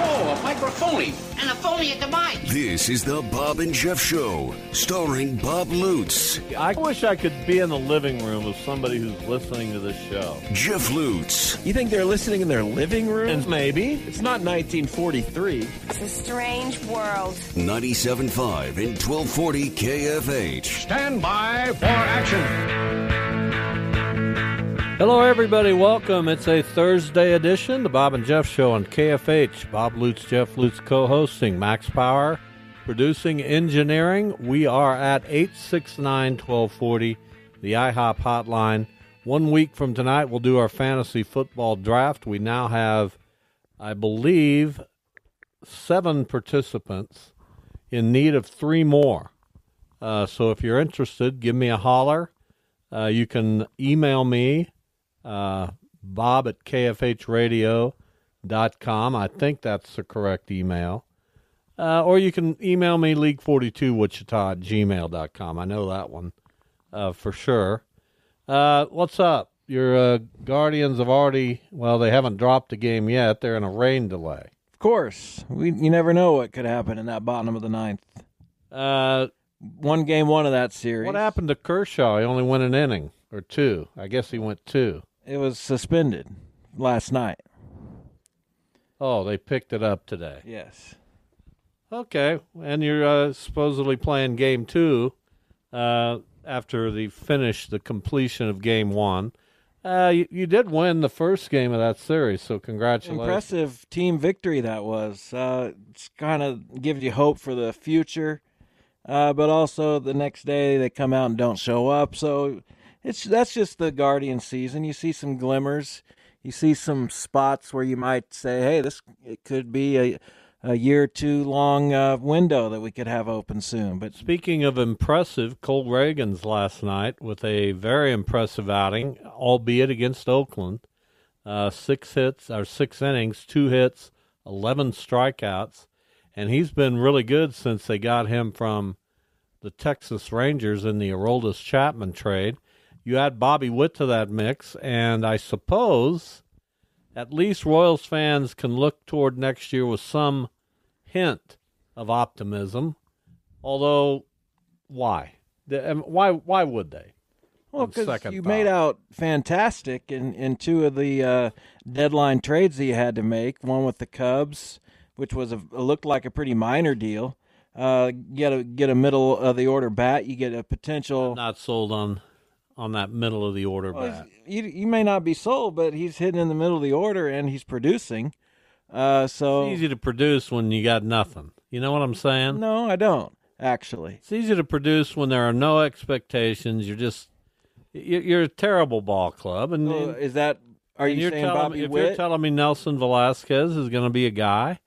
Oh, a microphone. And a phony at the mic. This is the Bob and Jeff Show, starring Bob Lutz, I wish I could be in the living room of somebody who's listening to this show. Jeff Lutz, You think they're listening in their living room? And maybe. it's not 1943. It's a strange world. 97.5 and 1240 KFH. Stand by for action. Hello, everybody. Welcome. It's a Thursday edition, the Bob and Jeff Show on KFH. Bob Lutz, Jeff Lutz co hosting, Max Power producing, engineering. We are at 869 1240, the IHOP hotline. One week from tonight, we'll do our fantasy football draft. We now have, I believe, seven participants in need of three more. Uh, so if you're interested, give me a holler. Uh, you can email me, uh, bob at kfhradio.com. I think that's the correct email. Uh, or you can email me, league42wichita at gmail.com. I know that one uh, for sure. Uh, what's up? Your uh, Guardians have already, well, they haven't dropped a game yet. They're in a rain delay. Of course. We you never know what could happen in that bottom of the ninth. Uh, One game one of that series. what happened to Kershaw? He only went an inning or two. I guess he went two. It was suspended last night. Oh, they picked it up today. Yes. Okay, and you're uh, supposedly playing game two uh, after the finish, the completion of game one. Uh, you, you did win the first game of that series, so congratulations. Impressive team victory that was. Uh, it's kind of gives you hope for the future, uh, but also the next day they come out and don't show up. So it's that's just the Guardian season. You see some glimmers. You see some spots where you might say, "Hey, this it could be a a year or two long uh, window that we could have open soon." But Speaking of impressive, Cole Ragans last night with a very impressive outing, albeit against Oakland. Uh, six hits, or six innings, two hits, 11 strikeouts. And he's been really good since they got him from the Texas Rangers in the Aroldis Chapman trade. You add Bobby Witt to that mix, and I suppose at least Royals fans can look toward next year with some hint of optimism. Although, why? Um, Why? Why would they? Well, because you thought. made out fantastic in, in two of the uh, deadline trades that you had to make. One with the Cubs, which was a looked like a pretty minor deal. Uh, get a get a middle of the order bat. You get a potential. Not sold on on that middle of the order Well, bat. you you may not be sold, but he's hitting in the middle of the order and he's producing. Uh, so It's easy to produce when you got nothing. You know what I'm saying? no, I don't actually. It's easy to produce when there are no expectations. You're just you- you're a terrible ball club, and, So is that? Are you you're saying telling Bobby me, if Witt? you're telling me Nelson Velazquez is going to be a guy,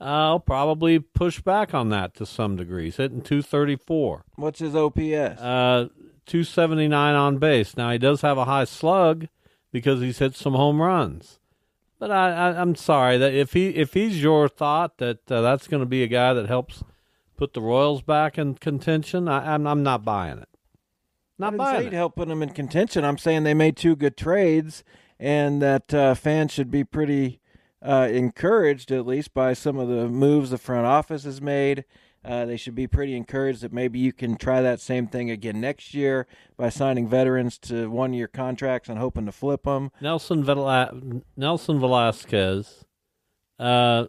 I'll probably push back on that to some degree. He's hitting 234, What's his OPS? uh, 279 on base. Now he does have a high slug because he's hit some home runs. But I, I, I'm sorry that if he if he's your thought that uh, that's going to be a guy that helps put the Royals back in contention, I, I'm I'm not buying it. I Not buying it. to help put them in contention. I'm saying they made two good trades, and that uh, fans should be pretty uh, encouraged, at least by some of the moves the front office has made. Uh, they should be pretty encouraged that maybe you can try that same thing again next year by signing veterans to one-year contracts and hoping to flip them. Nelson Vela- Nelson Velazquez uh,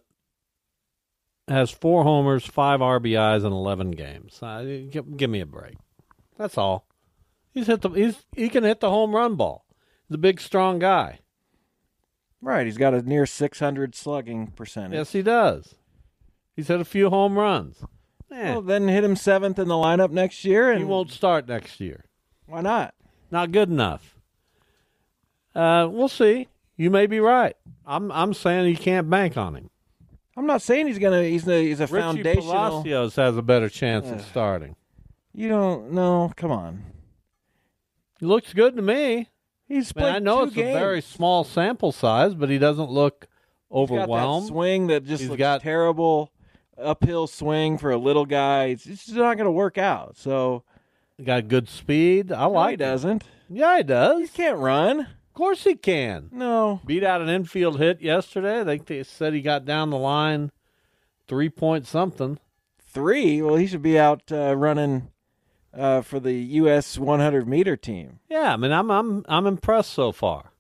has four homers, five RBIs in eleven games. Uh, give, give me a break. That's all. He's hit the he's he can hit the home run ball. He's a big, strong guy. Right, he's got a near 600 slugging percentage. Yes, he does. He's hit a few home runs. Eh, Well, then hit him seventh in the lineup next year, and he won't start next year. why not? Not good enough. Uh, we'll see. You may be right. I'm I'm saying you can't bank on him. I'm not saying he's gonna. He's a he's a Richie foundational. Palacios has a better chance of starting. You don't know. Come on. He looks good to me. He's I, know it's games. a very small sample size, but he doesn't look He's got that overwhelmed. swing that just He's looks got- terrible. Uphill swing for a little guy. It's it's just not going to work out. So He got good speed. I no, like he it. doesn't. Yeah, he does. He can't run. Of course he can. No. Beat out an infield hit yesterday. I think they said he got down the line three point something. Three. Well, he should be out uh, running uh, for the U.S. 100 meter team. Yeah, I mean, I'm I'm I'm impressed so far.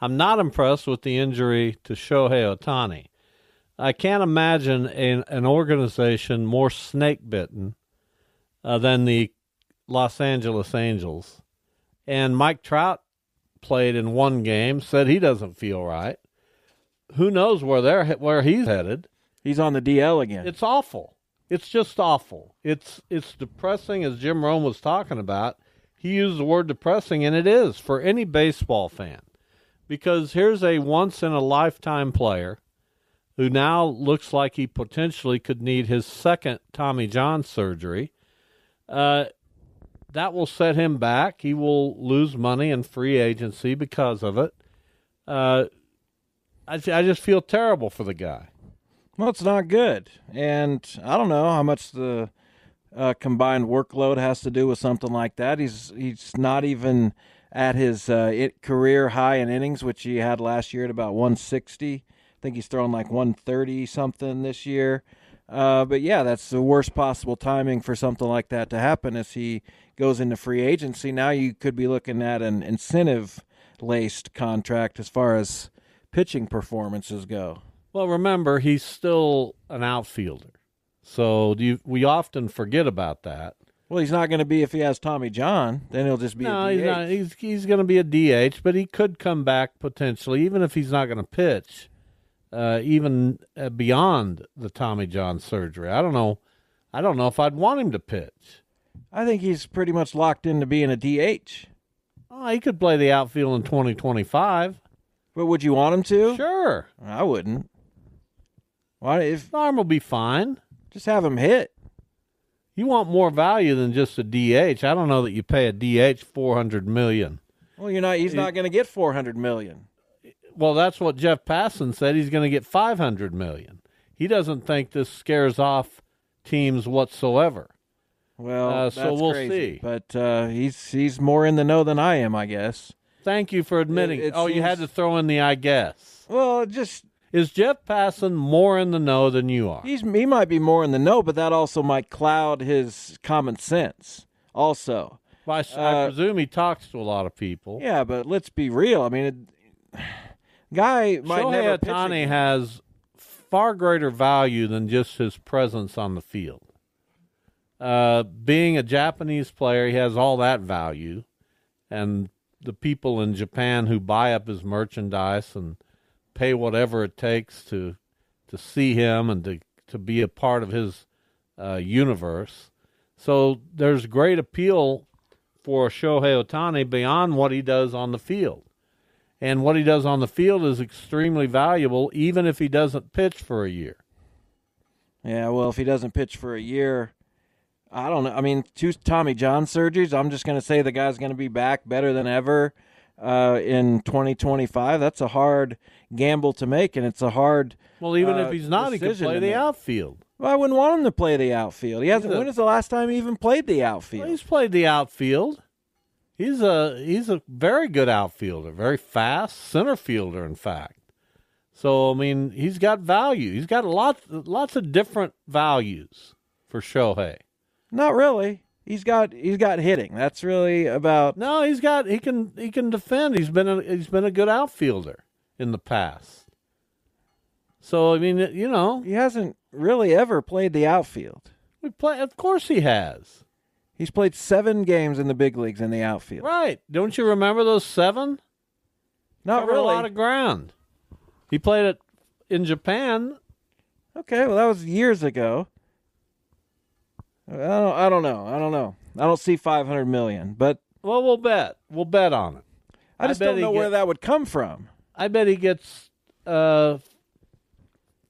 I'm not impressed with the injury to Shohei Ohtani. I can't imagine an, an organization more snake bitten uh, than the Los Angeles Angels. And Mike Trout played in one game, said he doesn't feel right. Who knows where they're where he's headed? He's on the DL again. It's awful. It's just awful. It's it's depressing as Jim Rome was talking about. He used the word depressing and it is for any baseball fan. Because here's a once in a lifetime player who now looks like he potentially could need his second Tommy John surgery. Uh, that will set him back. He will lose money in free agency because of it. Uh, I, I just feel terrible for the guy. Well, it's not good, and I don't know how much the uh, combined workload has to do with something like that. He's he's not even at his uh, it, career high in innings, which he had last year at about 160. I think he's throwing like 130 something this year. Uh, but yeah, that's the worst possible timing for something like that to happen as he goes into free agency. Now you could be looking at an incentive laced contract as far as pitching performances go. Well, remember he's still an outfielder, so do you, we often forget about that. Well, he's not going to be if he has Tommy John. Then he'll just be no, a he's not. He's he's going to be a DH, but he could come back potentially, even if he's not going to pitch, uh, even uh, beyond the Tommy John surgery. I don't know. I don't know if I'd want him to pitch. I think he's pretty much locked into being a DH. Oh, he could play the outfield in twenty twenty five. But would you want him to? Sure, I wouldn't. Why if his arm will be fine. just have him hit? You want more value than just a DH. I don't know that you pay a DH four hundred million. Well, you're not. He's not going to get 400 million. Well, that's what Jeff Passan said. He's going to get five hundred million. He doesn't think this scares off teams whatsoever. Well, Uh, so we'll crazy. see. But uh, he's he's more in the know than I am, I guess. Thank you for admitting. It- it oh, you had to throw in the I guess. Well, just Is Jeff Passan more in the know than you are? he's he might be more in the know, but that also might cloud his common sense. Also, Well, I, s- I uh, presume he talks to a lot of people. yeah. But let's be real. I mean, it, guy might never Shohei pitch Ohtani has far greater value than just his presence on the field. Uh, being a Japanese player, he has all that value, and the people in Japan who buy up his merchandise and pay whatever it takes to to see him and to to be a part of his uh, universe. So there's great appeal for Shohei Ohtani beyond what he does on the field. And what he does on the field is extremely valuable, even if he doesn't pitch for a year. Yeah, well, if he doesn't pitch for a year, I don't know. I mean, two Tommy John surgeries. I'm just going to say the guy's going to be back better than ever uh, in 2025. That's a hard gamble to make, and it's a hard. Well, even uh, if he's not, he can play the outfield. Well, I wouldn't want him to play the outfield. He hasn't. When is the last time he even played the Well, outfield? he's played the outfield. He's a he's a very good outfielder, very fast center fielder, in fact. So I mean, he's got value. He's got lots lots of different values for Shohei. Not really. He's got he's got hitting. That's really about. No, he's got he can he can defend. He's been a, he's been a good outfielder in the past. So I mean, you know, He hasn't really ever played the outfield. we play. Of course, he has. He's played seven games in the big leagues in the outfield. Right? Don't you remember those seven? Not Covered really. a lot of ground. He played it in Japan. Okay, well that was years ago. I don't, I don't know. I don't know. I don't see 500 million, but Well, we'll bet. We'll bet on it. I just bet don't know where get- that would come from. I bet he gets uh,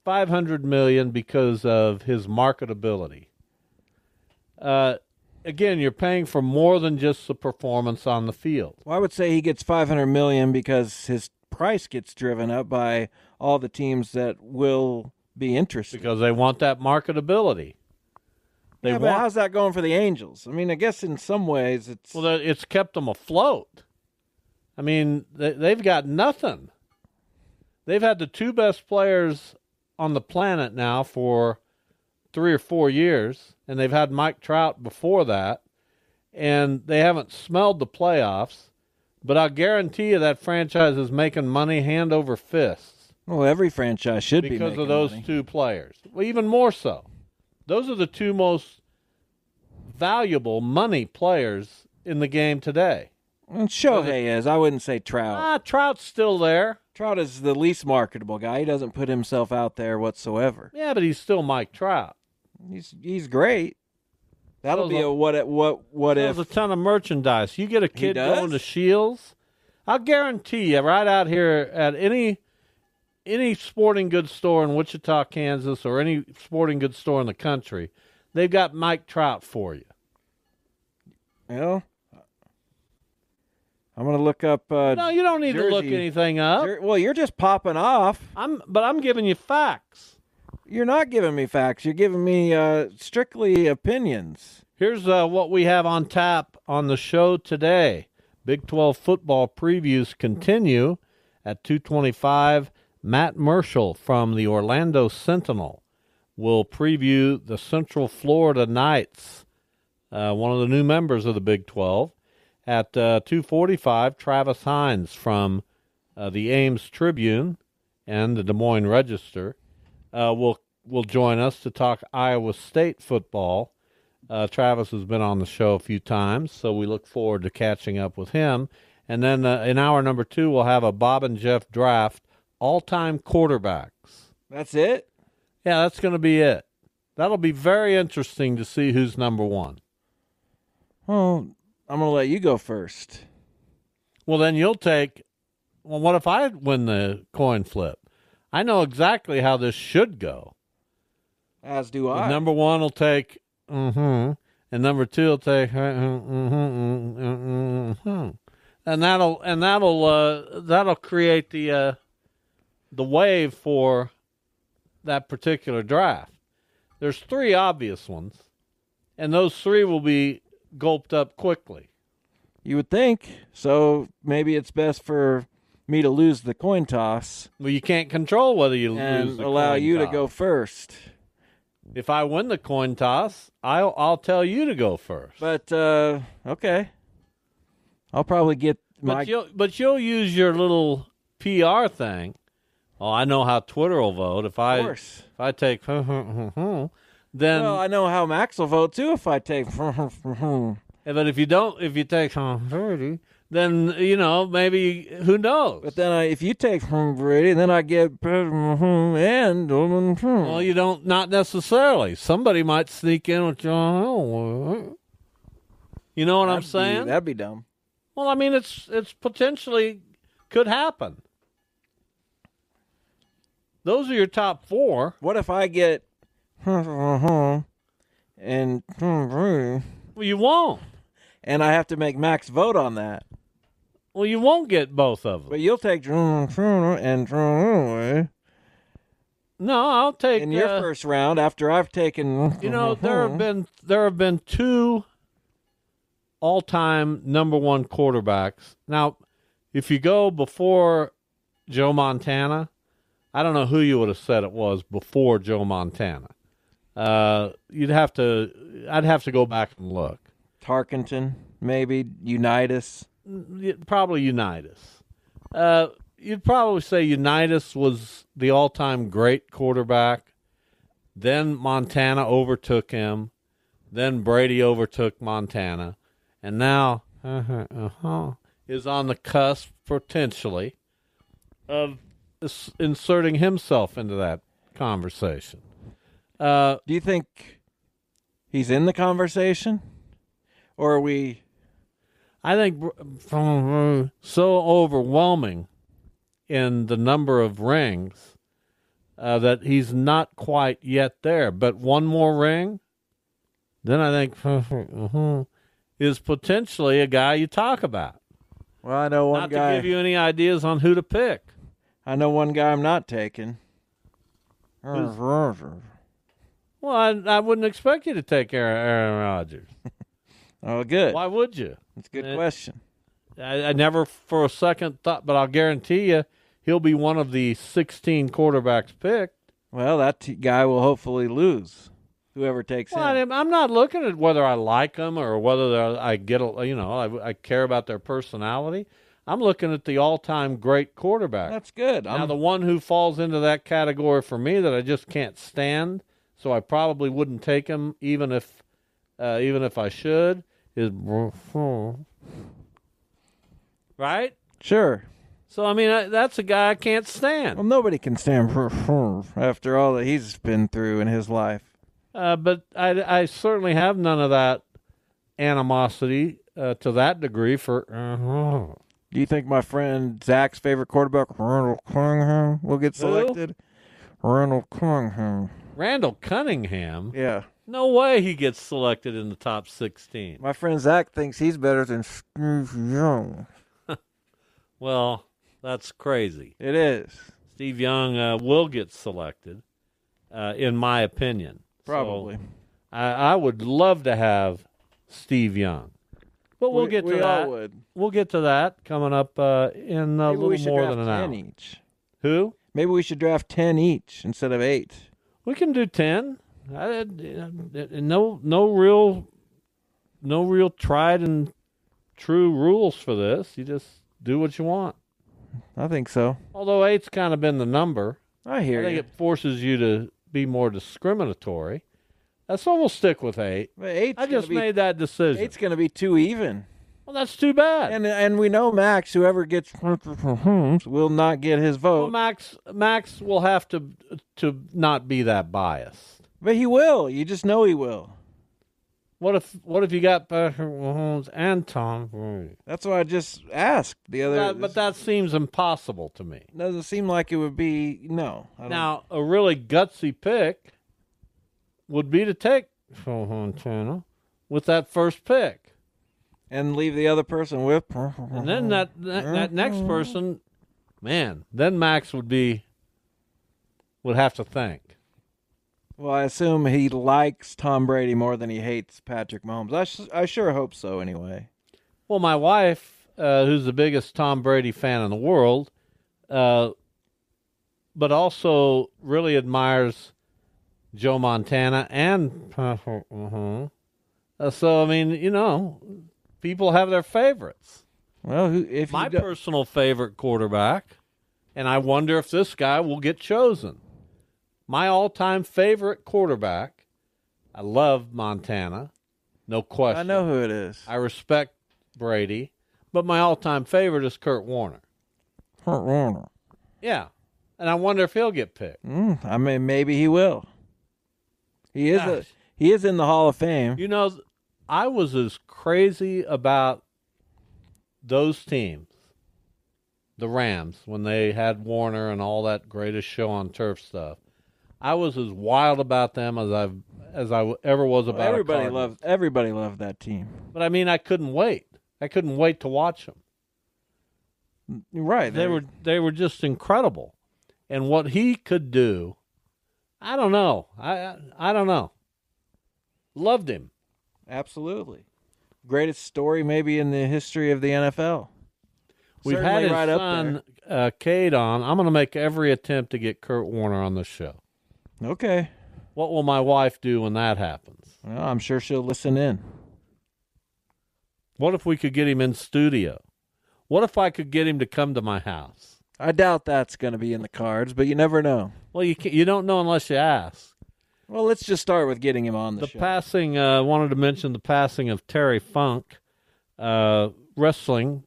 five hundred million because of his marketability. Uh, again, you're paying for more than just the performance on the field. Well, I would say he gets 500 million because his price gets driven up by all the teams that will be interested. because they want that marketability. They yeah, but want how's that going for the Angels? I mean, I guess in some ways it's well, it's kept them afloat. I mean, they've got nothing. They've had the two best players on the planet now for three or four years, and they've had Mike Trout before that, and they haven't smelled the playoffs. But I guarantee you that franchise is making money hand over fists. well, every franchise should be because of those money. two players. Well, even more so. Those are the two most valuable money players in the game today. And Shohei is. I wouldn't say Trout. Ah, Trout's still there. Trout is the least marketable guy. He doesn't put himself out there whatsoever. Yeah, but he's still Mike Trout. He's he's great. That'll be a- a what what what There's if a ton of merchandise. You get a kid going to Shields. I'll guarantee you, right out here at any any sporting goods store in Wichita, Kansas, or any sporting goods store in the country, they've got Mike Trout for you. know. I'm gonna look up. Uh, No, you don't need to look anything up. Jer- well, you're just popping off. I'm, but I'm giving you facts. You're not giving me facts. You're giving me uh, strictly opinions. Here's uh, what we have on tap on the show today. Big 12 football previews continue at 225. Matt Murschel from the Orlando Sentinel will preview the Central Florida Knights, uh, one of the new members of the Big 12. At uh, 245, Travis Hines from uh, the Ames Tribune and the Des Moines Register uh, will will join us to talk Iowa State football. Uh, Travis has been on the show a few times, so we look forward to catching up with him. And then uh, in hour number two, we'll have a Bob and Jeff draft all-time quarterbacks. That's it. Yeah, that's going to be it. That'll be very interesting to see who's number one. Well, I'm gonna let you go first. Well, then you'll take. Well, what if I win the coin flip? I know exactly how this should go. As do I. Number one will take, mm-hmm, and number two will take, mm-hmm, mm-hmm, mm-hmm. and that'll and that'll uh, that'll create the uh, the wave for that particular draft. There's three obvious ones, and those three will be gulped up quickly. You would think. So maybe it's best for me to lose the coin toss Well, you can't control whether you lose allow you to go first. If I win the coin toss, I'll I'll tell you to go first. But uh, okay, I'll probably get But you'll but you'll use your little PR thing. Oh, I know how Twitter will vote. If I Of course. if I take then Well, I know how Max will vote too if I take. but if you don't if you take then you know maybe who knows. But then I, if you take Brady, then I get and well, you don't not necessarily. Somebody might sneak in with John. You know what I'm That'd be- saying? that'd be dumb. Well, I mean, it's it's potentially could happen. Those are your top four. What if I get and Well, you won't. And I have to make Max vote on that? Well, you won't get both of them. But you'll take and No, I'll take in your uh, first round after I've taken. You know, there have been there have been two all-time number one quarterbacks. Now, if you go before Joe Montana, I don't know who you would have said it was before Joe Montana. Uh, you'd have to. I'd have to go back and look. Tarkenton, maybe Unitas. Probably Unitas. Uh, you'd probably say Unitas was the all-time great quarterback. Then Montana overtook him. Then Brady overtook Montana, and now uh-huh, uh-huh, is on the cusp potentially of inserting himself into that conversation. Uh, Do you think he's in the conversation, or are we? I think so overwhelming in the number of rings uh, that he's not quite yet there. But one more ring, then I think uh-huh, is potentially a guy you talk about. Well, I know one not guy. to give you any ideas on who to pick. I know one guy I'm not taking. Well, I, I wouldn't expect you to take Aaron, Aaron Rodgers. Oh, good. Why would you? That's a good Uh, question. I, I never for a second thought, but I'll guarantee you he'll be one of the 16 quarterbacks picked. Well, that t- guy will hopefully lose. Whoever takes Well, him. I'm not looking at whether I like them or whether I get, a, you know, I, I care about their personality. I'm looking at the all-time great quarterback. That's good. now, I'm, the one who falls into that category for me that I just can't stand, so I probably wouldn't take him even if, uh, even if I should, is right. sure. So I mean, I, that's a guy I can't stand. Well, nobody can stand after all that he's been through in his life. Uh, but I, I certainly have none of that animosity uh, to that degree for. uh Do you think my friend Zach's favorite quarterback, Randall Cunningham, will get Who? selected? Randall Cunningham. Randall Cunningham. Yeah. No way he gets selected in the top 16. My friend Zach thinks he's better than Steve Young. Well, that's crazy. It is. Steve Young uh, will get selected, uh, in my opinion. So, Probably. I, I would love to have Steve Young. But we'll We- get to we that. all would. We'll get to that coming up uh, in a Maybe little more than an 10 hour. each. Who? Maybe we should draft 10 each instead of 8. We can do ten. I, no, no real, no real tried and true rules for this. You just do what you want. I think so. Although eight's kind of been the number, I hear you. I think you. it forces you to be more discriminatory. That's So we'll stick with eight. But eight's I just be, made that decision. Eight's going to be too even. well, that's too bad. And and we know Max, whoever gets will not get his well, vote. Max, Max will have to to not be that biased. But he will. You just know he will. What if what if you got Patrick Mahomes and Tom Brady? That's what I just asked the other. That- but that seems impossible to me. doesn't seem like it would be. No. Now, a really gutsy pick would be to take Joe Montana with that first pick. and leave the other person with. And then that, that that next person, man, then Max would be would have to think. Well, I assume he likes Tom Brady more than he hates Patrick Mahomes. I, sh- I sure hope so. Anyway. Well, my wife, uh, who's the biggest Tom Brady fan in the world, uh, but also really admires Joe Montana and Mahomes. Uh, so I mean, you know, people have their favorites. Well, who, if My personal favorite quarterback, and I wonder if this guy will get chosen. My all-time favorite quarterback. I love Montana, no question. I know who it is. I respect Brady, but my all-time favorite is Kurt Warner. Kurt Warner. Yeah, and I wonder if he'll get picked. Mm, I mean, maybe he will. He is a he is in the Hall of Fame. You know, I was as crazy about those teams, the Rams, when they had Warner and all that greatest show on turf stuff. I was as wild about them as I've as I ever was about. a everybody loved everybody loved that team. but I mean, I couldn't wait. I couldn't wait to watch them. Right. They were they were just incredible, and what he could do, I don't know. I I, don't know. Loved him. absolutely greatest story maybe in the history of the NFL. We've Certainly had his right son, uh, Cade on. I'm going to make every attempt to get Kurt Warner on the show. Okay. What will my wife do when that happens? Well, I'm sure she'll listen in. What if we could get him in studio? What if I could get him to come to my house? I doubt that's going to be in the cards, but you never know. Well, you can, you don't know unless you ask. Well, let's just start with getting him on the, The show. passing. Uh, wanted to mention the passing of Terry Funk, uh, wrestling,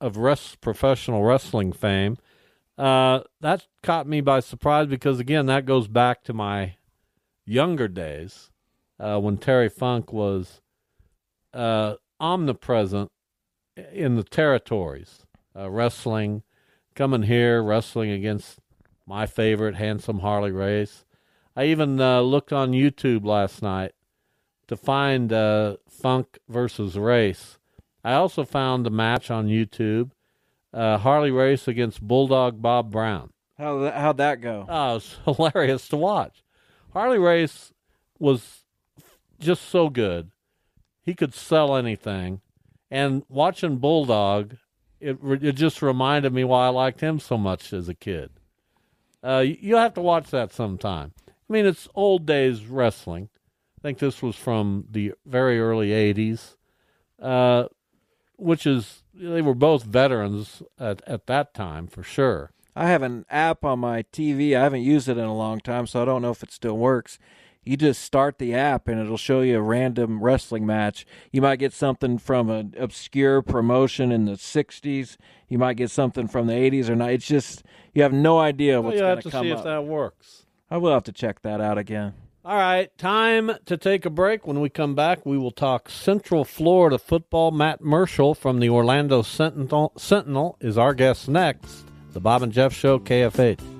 of rest, professional wrestling fame. Uh, that caught me by surprise because again, that goes back to my younger days uh, when Terry Funk was uh, omnipresent in the territories, uh, wrestling, coming here, wrestling against my favorite, handsome Harley Race. I even uh, looked on YouTube last night to find Funk versus Race. I also found a match on YouTube, uh, Harley Race against Bulldog Bob Brown. How th- how'd that go? Oh, it was hilarious to watch. Harley Race was just so good. He could sell anything. And watching Bulldog, it it just reminded me why I liked him so much as a kid. Uh, you- you'll have to watch that sometime. I mean, it's old days wrestling. I think this was from the very early '80s, uh, which is they were both veterans at at that time for sure. I have an app on my TV. I haven't used it in a long time, so I don't know if it still works. You just start the app and it'll show you a random wrestling match. You might get something from an obscure promotion in the 60s. You might get something from the 80s or not. It's just, you have no idea what's Well, what's you going have to see up. if that works. I will have to check that out again. All right, time to take a break. When we come back, we will talk Central Florida football. Matt Murschel from the Orlando Sentinel, Sentinel is our guest next. The Bob and Jeff Show, KFH.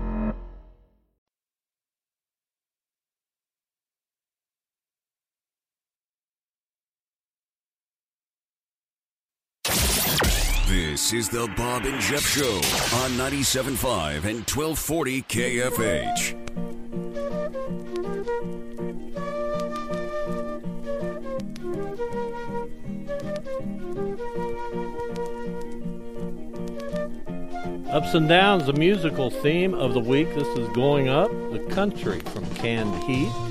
This is the Bob and Jeff Show on 97.5 and 1240 KFH. Ups and Downs, the musical theme of the week. This is Going Up, the country from Canned Heat.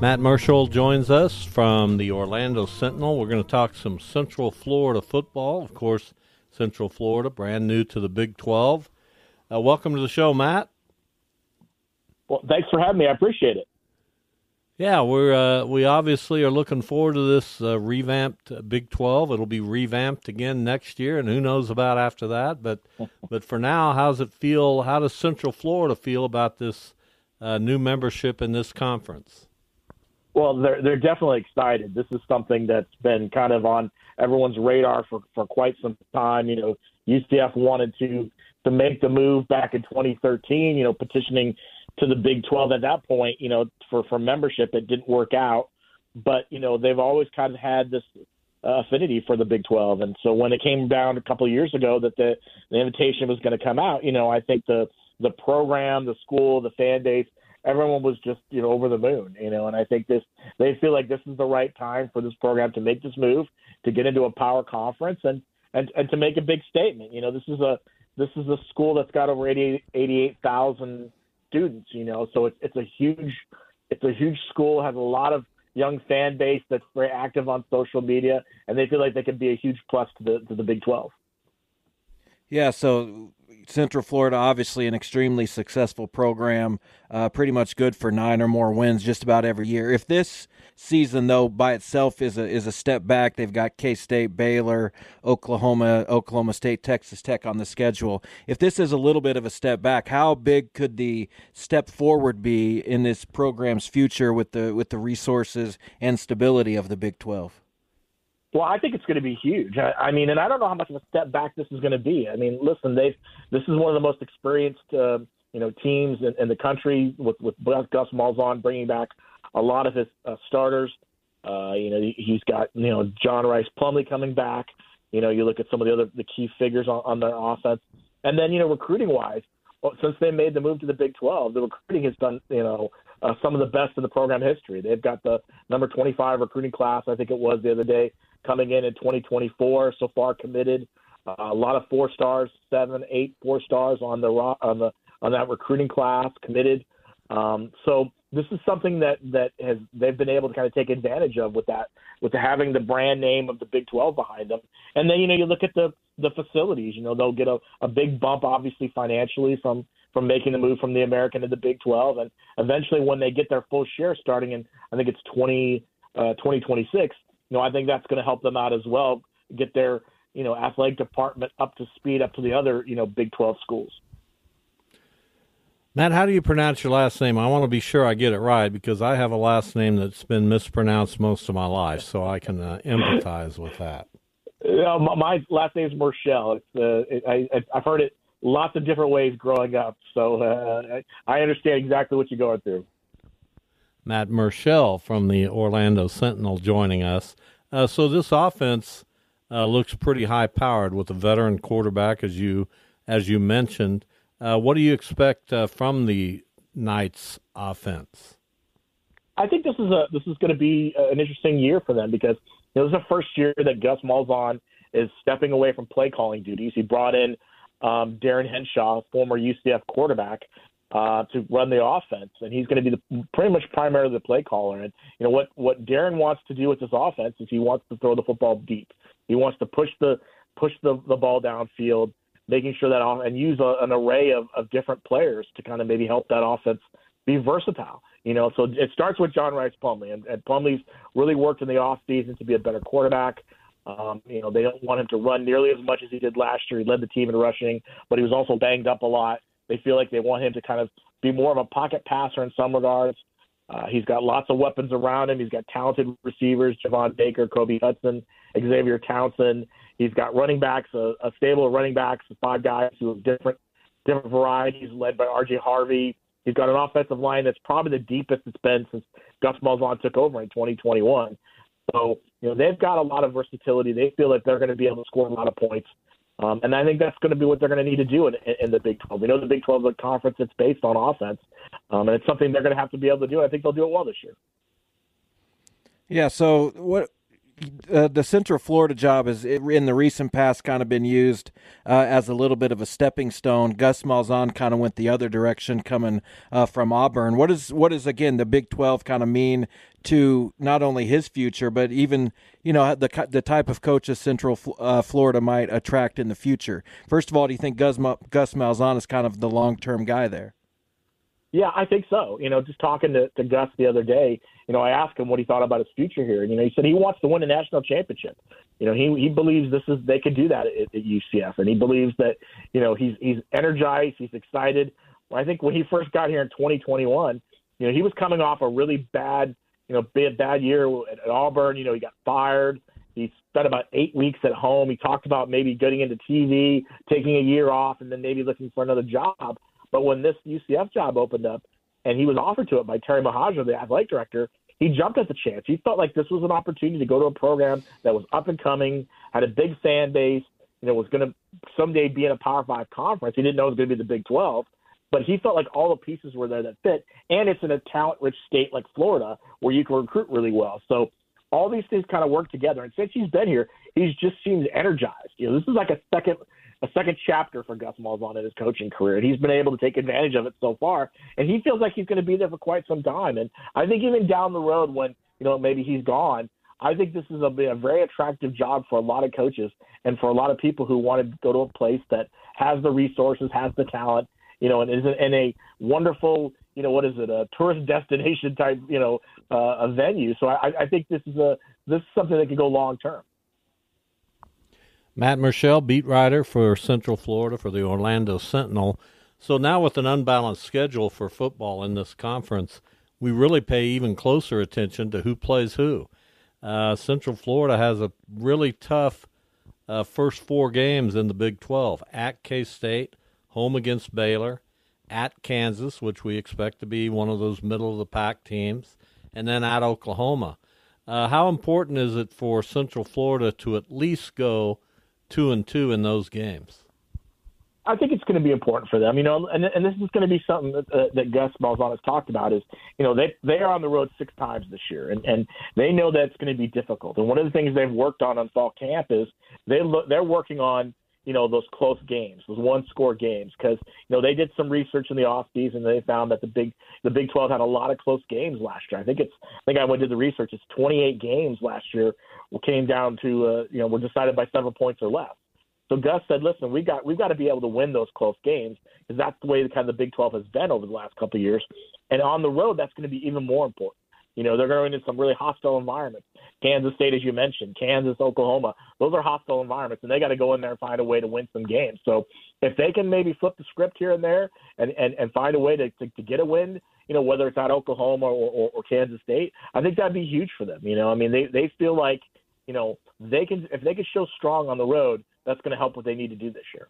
Matt Murschel joins us from the Orlando Sentinel. We're going to talk some Central Florida football. Of course, Central Florida, brand new to the Big 12. Uh, welcome to the show, Matt. Well, thanks for having me. I appreciate it. Yeah, we're uh, we obviously are looking forward to this uh, revamped Big Twelve. It'll be revamped again next year, and who knows about after that. But but for now, how's it feel? How does Central Florida feel about this uh, new membership in this conference? Well, they're they're definitely excited. This is something that's been kind of on everyone's radar for for quite some time. You know, UCF wanted to to make the move back in 2013. You know, petitioning to the Big 12 at that point. You know, for for membership, it didn't work out. But you know, they've always kind of had this uh, affinity for the Big 12, and so when it came down a couple of years ago that the the invitation was going to come out, you know, I think the the program, the school, the fan base everyone was just you know over the moon you know and i think this they feel like this is the right time for this program to make this move to get into a power conference and and and to make a big statement you know this is a this is a school that's got over 88,000 students, you know, so it's, it's a huge, it's a huge school, has a lot of young fan base that's very active on social media, and they feel like they could be a huge plus to the, to the Big 12. Yeah, so Central Florida, obviously an extremely successful program, uh, pretty much good for nine or more wins just about every year. If this season, though, by itself is a is a step back, they've got K State, Baylor, Oklahoma, Oklahoma State, Texas Tech on the schedule. If this is a little bit of a step back, how big could the step forward be in this program's future with the with the resources and stability of the Big Twelve? Well, I think it's going to be huge. I, I mean, and I don't know how much of a step back this is going to be. I mean, listen, they've this is one of the most experienced, uh, you know, teams in, in the country with with Gus Malzahn bringing back a lot of his uh, starters. Uh, you know, he's got you know John Rhys Plumlee coming back. You know, you look at some of the other the key figures on, on their offense, and then you know, recruiting wise, well, since they made the move to the Big 12, the recruiting has done you know uh, some of the best in the program history. They've got the number 25 recruiting class, I think it was the other day coming in in 2024 so far committed. Uh, a lot of four stars, seven, eight four stars on the on the on that recruiting class committed. Um, so this is something that that has they've been able to kind of take advantage of with that with having the brand name of the Big 12 behind them. And then you know you look at the the facilities. You know they'll get a, a big bump obviously financially from from making the move from the American to the Big 12, and eventually when they get their full share starting in I think it's 20 uh, 2026 you know, I think that's going to help them out as well, get their, you know, athletic department up to speed, up to the other, you know, Big 12 schools. Matt, how do you pronounce your last name? I want to be sure I get it right because I have a last name that's been mispronounced most of my life, so I can uh, empathize with that. Uh, my last name is Murschel. It's, uh, it, I, I've heard it lots of different ways growing up, so uh, I understand exactly what you're going through. Matt Murschel from the Orlando Sentinel joining us. Uh, so this offense uh, looks pretty high powered with a veteran quarterback, as you as you mentioned. Uh, what do you expect uh, from the Knights offense? I think this is a this is going to be an interesting year for them because you know, this is the first year that Gus Malzahn is stepping away from play calling duties. He brought in um, Darin Hinshaw, former UCF quarterback, uh, to run the offense, and he's going to be the, pretty much primarily the play caller. And you know what what Darin wants to do with this offense is he wants to throw the football deep. He wants to push the push the, the ball downfield, making sure that off and use a, an array of, of different players to kind of maybe help that offense be versatile. You know, so it starts with John Rhys Plumlee, and, and Plumlee's really worked in the off season to be a better quarterback. Um, you know, they don't want him to run nearly as much as he did last year. He led the team in rushing, but he was also banged up a lot. They feel like they want him to kind of be more of a pocket passer in some regards. Uh, he's got lots of weapons around him. He's got talented receivers, Javon Baker, Kobe Hudson, Xavier Townsend. He's got running backs, a, a stable of running backs, five guys who have different different varieties, led by R.J. Harvey. He's got an offensive line that's probably the deepest it's been since Gus Malzahn took over in 2021. So, you know, they've got a lot of versatility. They feel like they're going to be able to score a lot of points. Um, and I think that's going to be what they're going to need to do in, in the Big 12. We know the Big 12 is a conference that's based on offense, um, and it's something they're going to have to be able to do. I think they'll do it well this year. Yeah. So what? Uh, the Central Florida job has, in the recent past kind of been used uh, as a little bit of a stepping stone. Gus Malzahn kind of went the other direction, coming uh, from Auburn. What is what is again the Big Twelve kind of mean to not only his future, but even you know the the type of coaches Central uh, Florida might attract in the future. First of all, do you think Gus Gus Malzahn is kind of the long term guy there? Yeah, I think so. You know, just talking to, to Gus the other day, you know, I asked him what he thought about his future here, and you know, he said he wants to win a national championship. You know, he he believes this is they could do that at, at UCF, and he believes that you know he's he's energized, he's excited. I think when he first got here in 2021, you know, he was coming off a really bad you know, bad bad year at, at Auburn. You know, he got fired. He spent about eight weeks at home. He talked about maybe getting into TV, taking a year off, and then maybe looking for another job. But when this UCF job opened up, and he was offered to it by Terry Mohajir, the athletic director, he jumped at the chance. He felt like this was an opportunity to go to a program that was up and coming, had a big fan base, you know, was going to someday be in a Power Five conference. He didn't know it was going to be the Big 12, but he felt like all the pieces were there that fit. And it's in a talent rich state like Florida where you can recruit really well. So all these things kind of work together. And since he's been here, he's just seems energized. You know, this is like a second a second chapter for Gus Malzahn in his coaching career, and he's been able to take advantage of it so far. And he feels like he's going to be there for quite some time. And I think even down the road, when you know maybe he's gone, I think this is a, a very attractive job for a lot of coaches and for a lot of people who want to go to a place that has the resources, has the talent, you know, and is in a wonderful, you know, what is it, a tourist destination type, you know, uh, a venue. So I, I think this is a this is something that could go long term. Matt Murschel, beat writer for Central Florida for the Orlando Sentinel. So now with an unbalanced schedule for football in this conference, we really pay even closer attention to who plays who. Uh, Central Florida has a really tough uh, first four games in the Big 12 at K State, home against Baylor, at Kansas, which we expect to be one of those middle of the pack teams, and then at Oklahoma. Uh, how important is it for Central Florida to at least go two and two in those games? I think it's going to be important for them, you know, and and this is going to be something that, uh, that Gus Malzahn has talked about is, you know, they they are on the road six times this year, and and they know that it's going to be difficult. And one of the things they've worked on on fall camp is they look they're working on you know those close games, those one score games, because you know they did some research in the off season. And they found that the big the Big 12 had a lot of close games last year. I think it's I think I went to the research. It's 28 games last year came down to uh, you know were decided by several points or less. So Gus said, "Listen, we got we've got to be able to win those close games because that's the way the kind of the Big 12 has been over the last couple of years, and on the road that's going to be even more important. You know, they're going into some really hostile environments. Kansas State, as you mentioned, Kansas, Oklahoma, those are hostile environments, and they got to go in there and find a way to win some games. So if they can maybe flip the script here and there and and, and find a way to, to to get a win, you know, whether it's at Oklahoma or, or, or Kansas State, I think that'd be huge for them. You know, I mean, they they feel like you know they can if they can show strong on the road that's going to help what they need to do this year.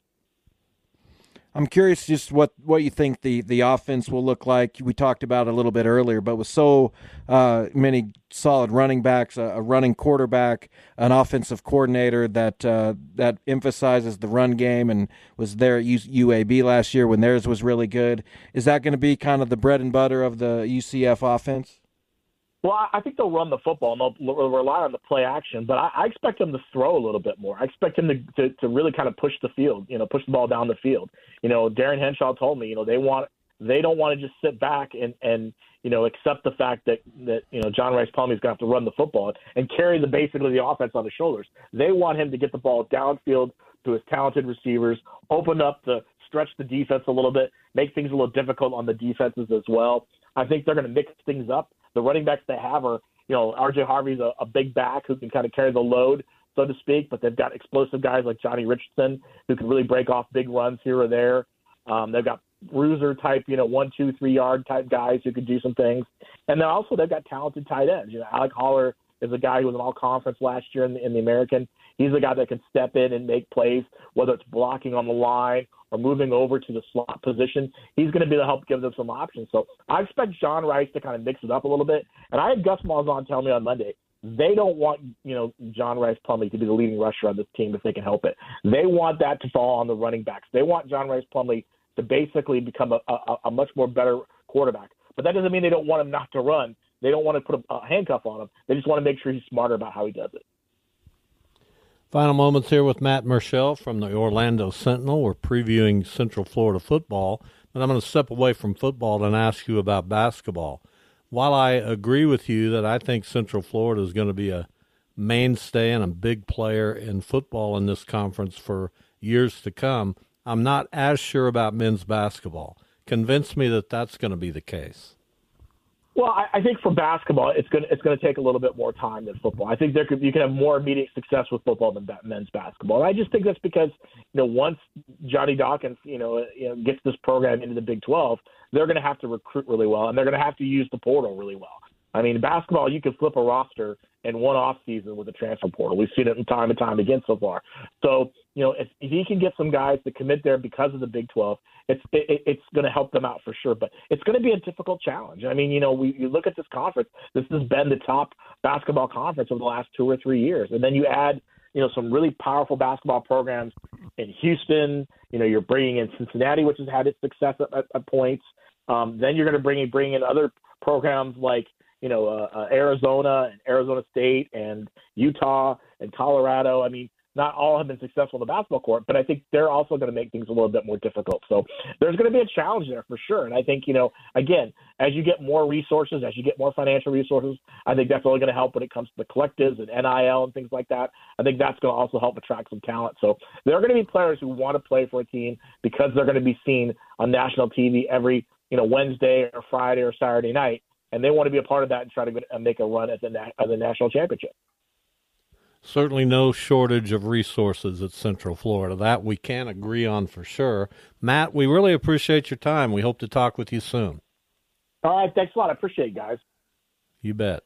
I'm curious just what, what you think the, the offense will look like. We talked about a little bit earlier, but with so uh, many solid running backs, a, a, running quarterback, an offensive coordinator that uh, that emphasizes the run game and was there at UAB last year when theirs was really good. Is that going to be kind of the bread and butter of the UCF offense? Well, I think they'll run the football and they'll rely on the play action, but I, I expect them to throw a little bit more. I expect them to, to to really kind of push the field, you know, push the ball down the field. You know, Darin Hinshaw told me, you know, they want they don't want to just sit back and and you know accept the fact that that you know John Rhys Plumlee is going to have to run the football and carry the basically the offense on his shoulders. They want him to get the ball downfield to his talented receivers, open up the stretch the defense a little bit, make things a little difficult on the defenses as well. I think they're going to mix things up the running backs they have are, you know, RJ Harvey's a, a big back who can kind of carry the load, so to speak, but they've got explosive guys like Johnny Richardson who can really break off big runs here or there. Um, they've got bruiser type, you know, one, two, three yard type guys who could do some things. And then also they've got talented tight ends. You know, Alec Holler is a guy who was an all conference last year in the, in the American. He's a guy that can step in and make plays, whether it's blocking on the line or moving over to the slot position. He's going to be the help give them some options. So I expect John Rhys to kind of mix it up a little bit. And I had Gus Malzahn tell me on Monday they don't want you know John Rhys Plumlee to be the leading rusher on this team if they can help it. They want that to fall on the running backs. They want John Rhys Plumlee to basically become a, a, a much more better quarterback. But that doesn't mean they don't want him not to run. They don't want to put a handcuff on him. They just want to make sure he's smarter about how he does it. Final moments here with Matt Murschel from the Orlando Sentinel. We're previewing Central Florida football, but I'm going to step away from football and ask you about basketball. While I agree with you that I think Central Florida is going to be a mainstay and a big player in football in this conference for years to come, I'm not as sure about men's basketball. Convince me that that's going to be the case. Well, I, I think for basketball, it's going it's going to take a little bit more time than football. I think there could you can have more immediate success with football than men's basketball. And I just think that's because you know once Johnny Dawkins you know, you know gets this program into the Big 12, they're going to have to recruit really well, and they're going to have to use the portal really well. I mean, basketball, you can flip a roster in one off season with the transfer portal. We've seen it time and time again so far. So, you know, if, if he can get some guys to commit there because of the Big 12, it's it, it's going to help them out for sure. But it's going to be a difficult challenge. I mean, you know, we you look at this conference. This has been the top basketball conference over the last two or three years, and then you add you know some really powerful basketball programs in Houston. You know, you're bringing in Cincinnati, which has had its success at, at, at points. Um, then you're going to bring in bring in other programs like you know, uh, uh, Arizona and Arizona State and Utah and Colorado. I mean, not all have been successful in the basketball court, but I think they're also going to make things a little bit more difficult. So there's going to be a challenge there for sure. And I think, you know, again, as you get more resources, as you get more financial resources, I think that's only going to help when it comes to the collectives and NIL and things like that. I think that's going to also help attract some talent. So there are going to be players who want to play for a team because they're going to be seen on national TV every, you know, Wednesday or Friday or Saturday night. And they want to be a part of that and try to make a run at the, at the national championship certainly no shortage of resources at Central Florida. That we can agree on for sure. Matt, we really appreciate your time. We hope to talk with you soon. All right, thanks a lot. I appreciate it, guys. You bet.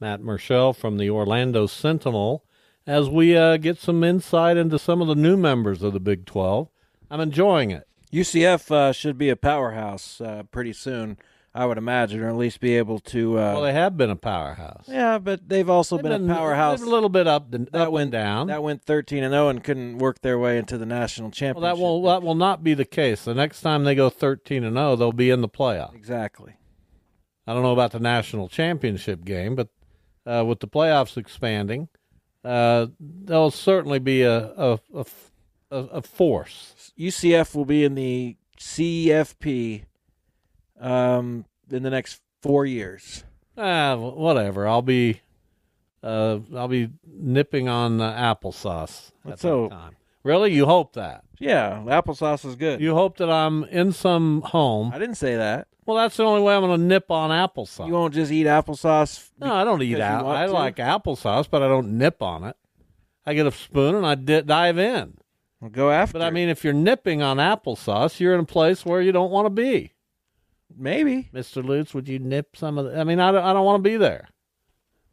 Matt Murschel from the Orlando Sentinel. As we uh, get some insight into some of the new members of the Big 12, I'm enjoying it. UCF uh, should be a powerhouse uh, pretty soon. I would imagine, or at least be able to. Uh, well, they have been a powerhouse. Yeah, but they've also they've been, been, a powerhouse. a little bit up, that up went down. That went thirteen and zero and couldn't work their way into the national championship. Well, that will that will not be the case. The next time they go thirteen and zero, they'll be in the playoff. Exactly. I don't know about the national championship game, but uh, with the playoffs expanding, uh, they'll certainly be a a, a a force. UCF will be in the CFP um, in the next four years? Ah, whatever. I'll be, uh, I'll be nipping on uh, applesauce at so, that time. Really, you hope that? Yeah, applesauce is good. You hope that I'm in some home. I didn't say that. Well, that's the only way I'm going to nip on applesauce. You won't just eat applesauce. No, I don't eat apple. I to? like applesauce, but I don't nip on it. I get a spoon and I di- dive in. We'll go after. But I mean, if you're nipping on applesauce, you're in a place where you don't want to be. Maybe. Mr. Lutz, would you nip some of the. I mean, I don't, I don't want to be there.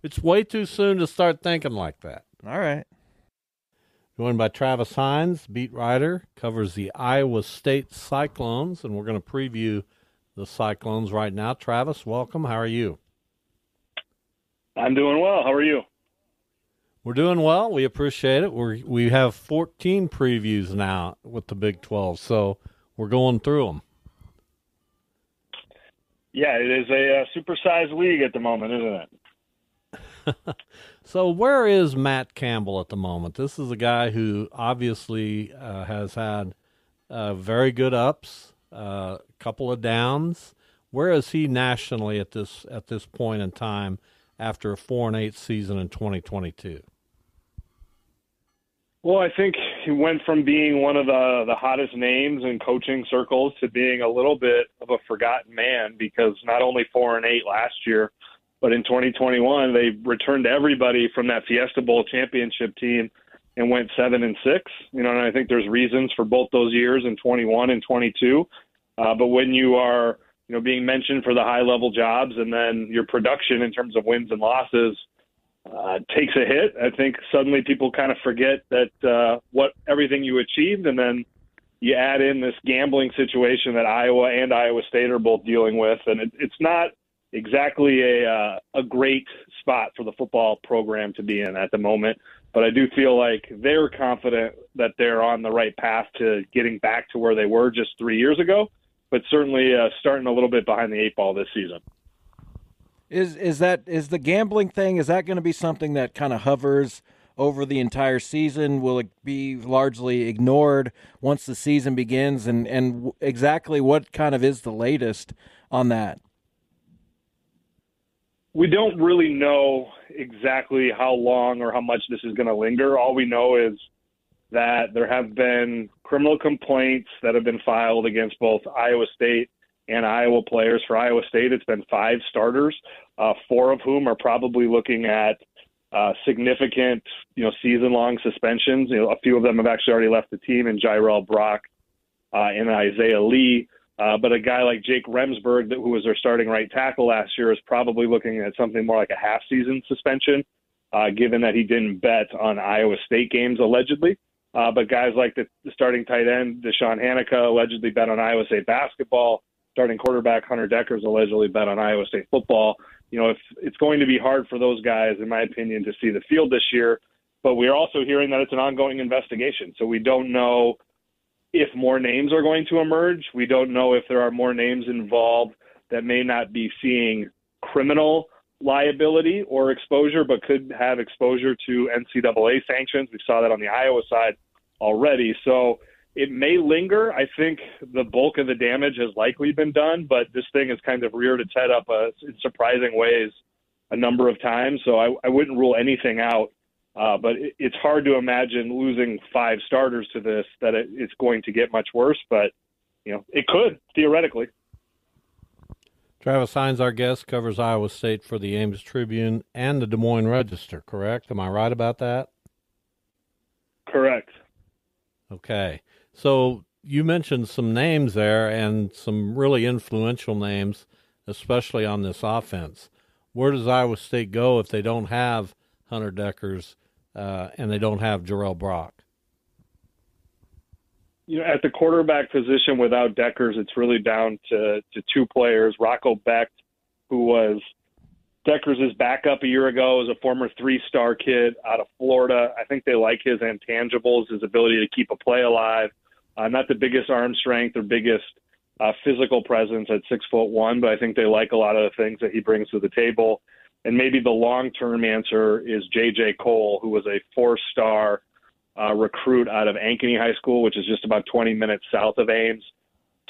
It's way too soon to start thinking like that. All right. Joined by Travis Hines, beat writer, covers the Iowa State Cyclones, and we're going to preview the Cyclones right now. Travis, welcome. How are you? I'm doing well. How are you? We're doing well. We appreciate it. We we have 14 previews now with the Big 12, so we're going through them. Yeah, it is a, uh, supersized league at the moment, isn't it? so, where is Matt Campbell at the moment? This is a guy who obviously uh, has had uh, very good ups, a uh, couple of downs. Where is he nationally at this at this point in time after a four and eight season in 2022? Well, I think he went from being one of the the hottest names in coaching circles to being a little bit of a forgotten man because not only four and eight last year, but in 2021 they returned everybody from that Fiesta Bowl championship team and went seven and six. You know, and I think there's reasons for both those years in 21 and 22. Uh, but when you are you know being mentioned for the high level jobs and then your production in terms of wins and losses uh, takes a hit, I think suddenly people kind of forget that uh, what everything you achieved, and then you add in this gambling situation that Iowa and Iowa State are both dealing with, and it, it's not exactly a uh, a great spot for the football program to be in at the moment. But I do feel like they're confident that they're on the right path to getting back to where they were just three years ago, but certainly uh, starting a little bit behind the eight ball this season. Is is that is the gambling thing? Is that going to be something that kind of hovers over the entire season? Will it be largely ignored once the season begins? And and exactly what kind of is the latest on that? We don't really know exactly how long or how much this is going to linger. All we know is that there have been criminal complaints that have been filed against both Iowa State and Iowa players. For Iowa State, it's been five starters, uh, four of whom are probably looking at uh, significant, you know, season-long suspensions. You know, a few of them have actually already left the team, and Jirel Brock uh, and Isaiah Lee. Uh, but a guy like Jake Remsburg, who was their starting right tackle last year, is probably looking at something more like a half-season suspension, uh, given that he didn't bet on Iowa State games allegedly. Uh, but guys like the, the starting tight end, DeShawn Hanika, allegedly bet on Iowa State basketball starting quarterback Hunter Dekkers allegedly bet on Iowa State football. You know, if it's going to be hard for those guys, in my opinion, to see the field this year. But we are also hearing that it's an ongoing investigation, so we don't know if more names are going to emerge. We don't know if there are more names involved that may not be seeing criminal liability or exposure, but could have exposure to NCAA sanctions. We saw that on the Iowa side already. So it may linger. I think the bulk of the damage has likely been done, but this thing has kind of reared its head up uh, in surprising ways a number of times. So I, I wouldn't rule anything out. Uh, but it, it's hard to imagine losing five starters to this that it, it's going to get much worse. But you know, it could theoretically. Travis Hines, our guest, covers Iowa State for the Ames Tribune and the Des Moines Register, correct? Am I right about that? Correct. Okay. So you mentioned some names there and some really influential names, especially on this offense. Where does Iowa State go if they don't have Hunter Dekkers uh, and they don't have Jirel Brock? you know, at the quarterback position without Dekkers, it's really down to, to two players. Rocco Becht, who was Dekkers' backup a year ago, is a former three star kid out of Florida. I think they like his intangibles, his ability to keep a play alive. Uh, not the biggest arm strength or biggest uh, physical presence at six foot one, but I think they like a lot of the things that he brings to the table. And maybe the long term answer is J.J. Kohl, who was a four star uh, recruit out of Ankeny High School, which is just about 20 minutes south of Ames.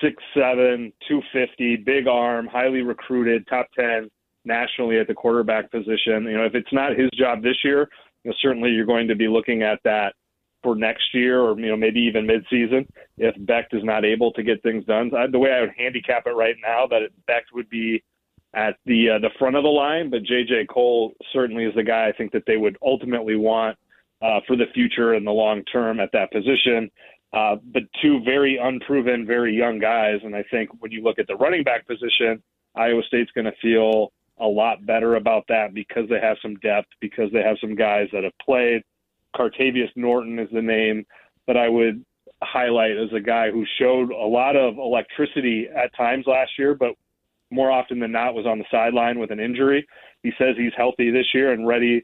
Six seven, two fifty, big arm, highly recruited, top ten nationally at the quarterback position. You know, if it's not his job this year, you know, certainly you're going to be looking at that for next year, or you know, maybe even midseason if Becht is not able to get things done. I, the way I would handicap it right now, that it, Becht would be at the uh, the front of the line, but JJ Kohl certainly is the guy I think that they would ultimately want uh, for the future and the long term at that position. Uh, but two very unproven, very young guys. And I think when you look at the running back position, Iowa State's going to feel a lot better about that because they have some depth, because they have some guys that have played. Cartevious Norton is the name that I would highlight as a guy who showed a lot of electricity at times last year, but more often than not was on the sideline with an injury. He says he's healthy this year and ready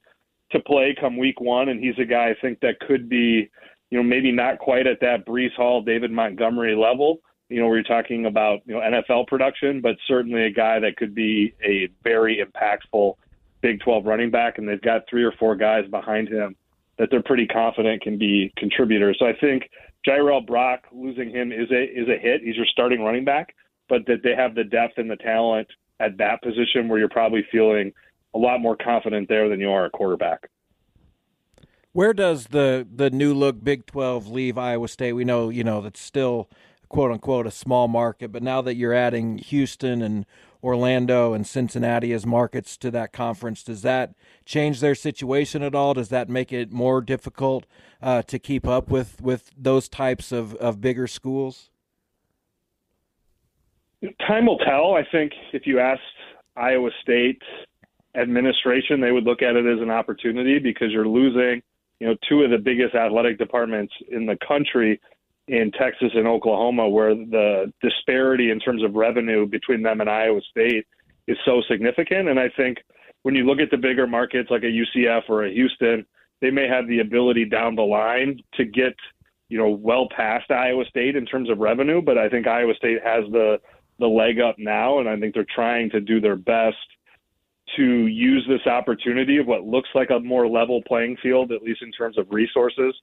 to play come week one, and he's a guy I think that could be, you know, maybe not quite at that Breece Hall, David Montgomery level. You know, we're talking about you know NFL production, but certainly a guy that could be a very impactful Big 12 running back, and they've got three or four guys behind him that they're pretty confident can be contributors. So I think Jirel Brock losing him is a is a hit. He's your starting running back, but that they have the depth and the talent at that position where you're probably feeling a lot more confident there than you are at quarterback. Where does the the new look Big Twelve leave Iowa State? We know you know that's still quote unquote a small market, but now that you're adding Houston and Orlando and Cincinnati as markets to that conference, does that change their situation at all? Does that make it more difficult uh, to keep up with with those types of of bigger schools? Time will tell. I think if you asked Iowa State administration, they would look at it as an opportunity because you're losing, you know, two of the biggest athletic departments in the country in Texas and Oklahoma, where the disparity in terms of revenue between them and Iowa State is so significant. And I think when you look at the bigger markets like a UCF or a Houston, they may have the ability down the line to get, you know, well past Iowa State in terms of revenue. But I think Iowa State has the the leg up now, and I think they're trying to do their best to use this opportunity of what looks like a more level playing field, at least in terms of resources,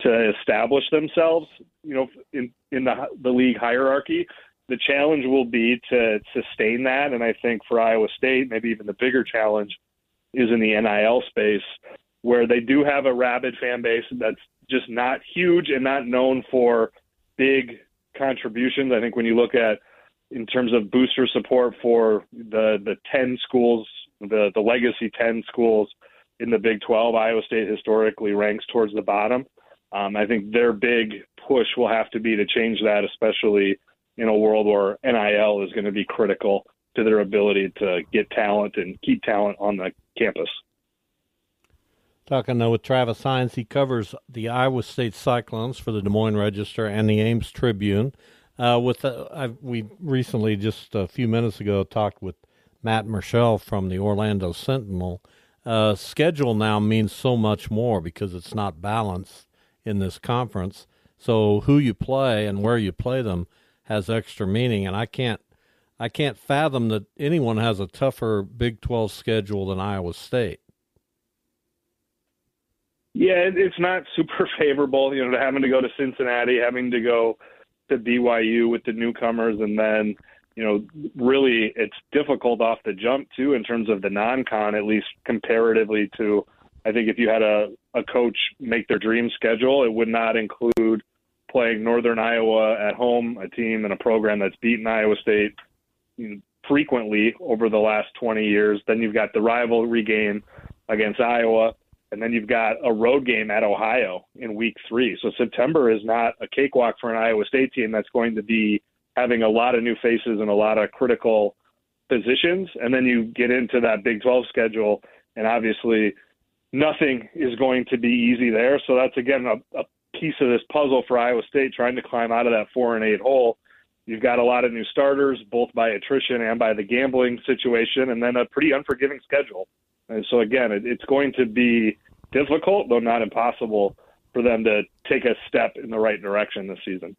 to establish themselves, you know, in in the the league hierarchy. The challenge will be to sustain that, and I think for Iowa State, maybe even the bigger challenge is in the NIL space, where they do have a rabid fan base that's just not huge and not known for big contributions. I think when you look at in terms of booster support for the the 10 schools the the legacy 10 schools in the Big 12. Iowa State historically ranks towards the bottom. Um, I think their big push will have to be to change that, especially in a world where NIL is going to be critical to their ability to get talent and keep talent on the campus. Talking now with Travis Hines, he covers the Iowa State Cyclones for the Des Moines Register and the Ames Tribune. Uh, with uh, we recently just a few minutes ago talked with Matt Murschel from the Orlando Sentinel. Uh, schedule now means so much more because it's not balanced in this conference. So who you play and where you play them has extra meaning. And I can't I can't fathom that anyone has a tougher Big 12 schedule than Iowa State. Yeah, it's not super favorable, you know, to having to go to Cincinnati, having to go to BYU with the newcomers, and then, you know, really it's difficult off the jump too in terms of the non-con, at least comparatively to. I think if you had a, a coach make their dream schedule, it would not include playing Northern Iowa at home, a team and a program that's beaten Iowa State frequently over the last 20 years. Then you've got the rivalry game against Iowa and then you've got a road game at Ohio in week three. So September is not a cakewalk for an Iowa State team that's going to be having a lot of new faces and a lot of critical positions. And then you get into that Big 12 schedule, and obviously nothing is going to be easy there. So that's, again, a, a piece of this puzzle for Iowa State trying to climb out of that four and eight hole. You've got a lot of new starters, both by attrition and by the gambling situation, and then a pretty unforgiving schedule. And so again, it, it's going to be difficult, though not impossible, for them to take a step in the right direction this season.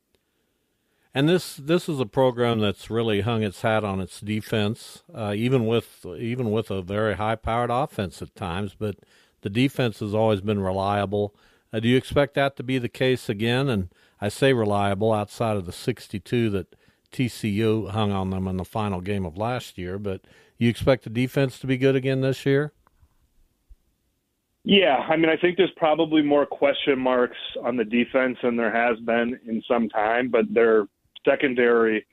And this this is a program that's really hung its hat on its defense, uh, even with even with a very high powered offense at times. But the defense has always been reliable. Uh, do you expect that to be the case again? And I say reliable outside of the 62 that TCU hung on them in the final game of last year. But you expect the defense to be good again this year? Yeah, I mean, I think there's probably more question marks on the defense than there has been in some time, but their secondary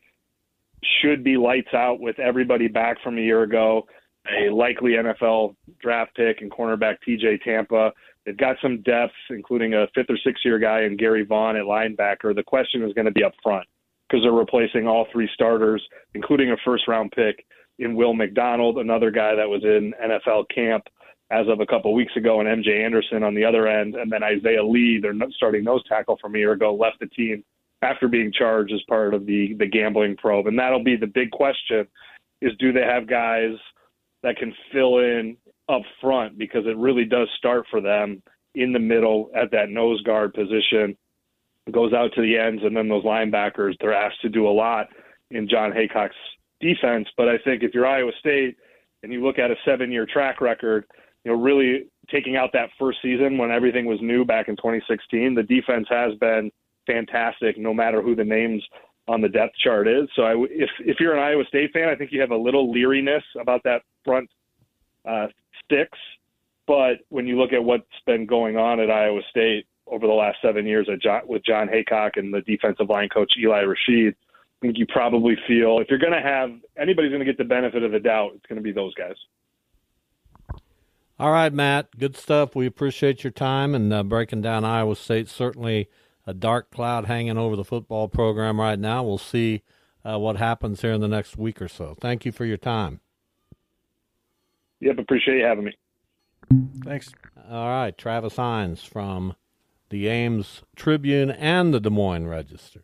should be lights out with everybody back from a year ago. A likely NFL draft pick and cornerback TJ Tampa. They've got some depth, including a fifth or sixth year guy in Gerry Vaughn at linebacker. The question is going to be up front because they're replacing all three starters, including a first round pick in Will McDonald, another guy that was in NFL camp as of a couple weeks ago, and MJ Anderson on the other end, and then Isaiah Lee, their starting nose tackle from a year ago, left the team after being charged as part of the the gambling probe, and that'll be the big question: is do they have guys that can fill in up front because it really does start for them in the middle at that nose guard position, goes out to the ends, and then those linebackers they're asked to do a lot in Jon Heacock's defense. But I think if you're Iowa State and you look at a seven year track record you know, really taking out that first season when everything was new back in 2016, the defense has been fantastic no matter who the names on the depth chart is. So I, if if you're an Iowa State fan, I think you have a little leeriness about that front uh, six. But when you look at what's been going on at Iowa State over the last seven years John, with Jon Heacock and the defensive line coach Eli Rasheed, I think you probably feel if you're going to have anybody's going to get the benefit of the doubt, it's going to be those guys. All right, Matt. Good stuff. We appreciate your time and uh, breaking down Iowa State. Certainly a dark cloud hanging over the football program right now. We'll see uh, what happens here in the next week or so. Thank you for your time. Yep, appreciate you having me. Thanks. All right, Travis Hines from the Ames Tribune and the Des Moines Register.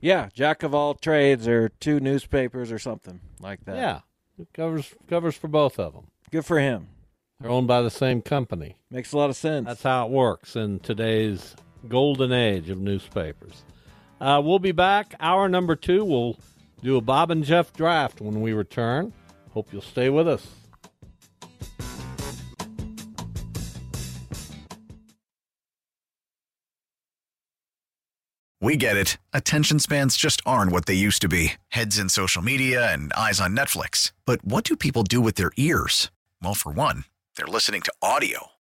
Yeah, jack of all trades or two newspapers or something like that. Yeah, it covers covers for both of them. Good for him. They're owned by the same company. Makes a lot of sense. That's how it works in today's golden age of newspapers. Uh, we'll be back. Hour number two. We'll do a Bob and Jeff draft when we return. Hope you'll stay with us. We get it. Attention spans just aren't what they used to be heads in social media and eyes on Netflix. But what do people do with their ears? Well, for one, they're listening to audio.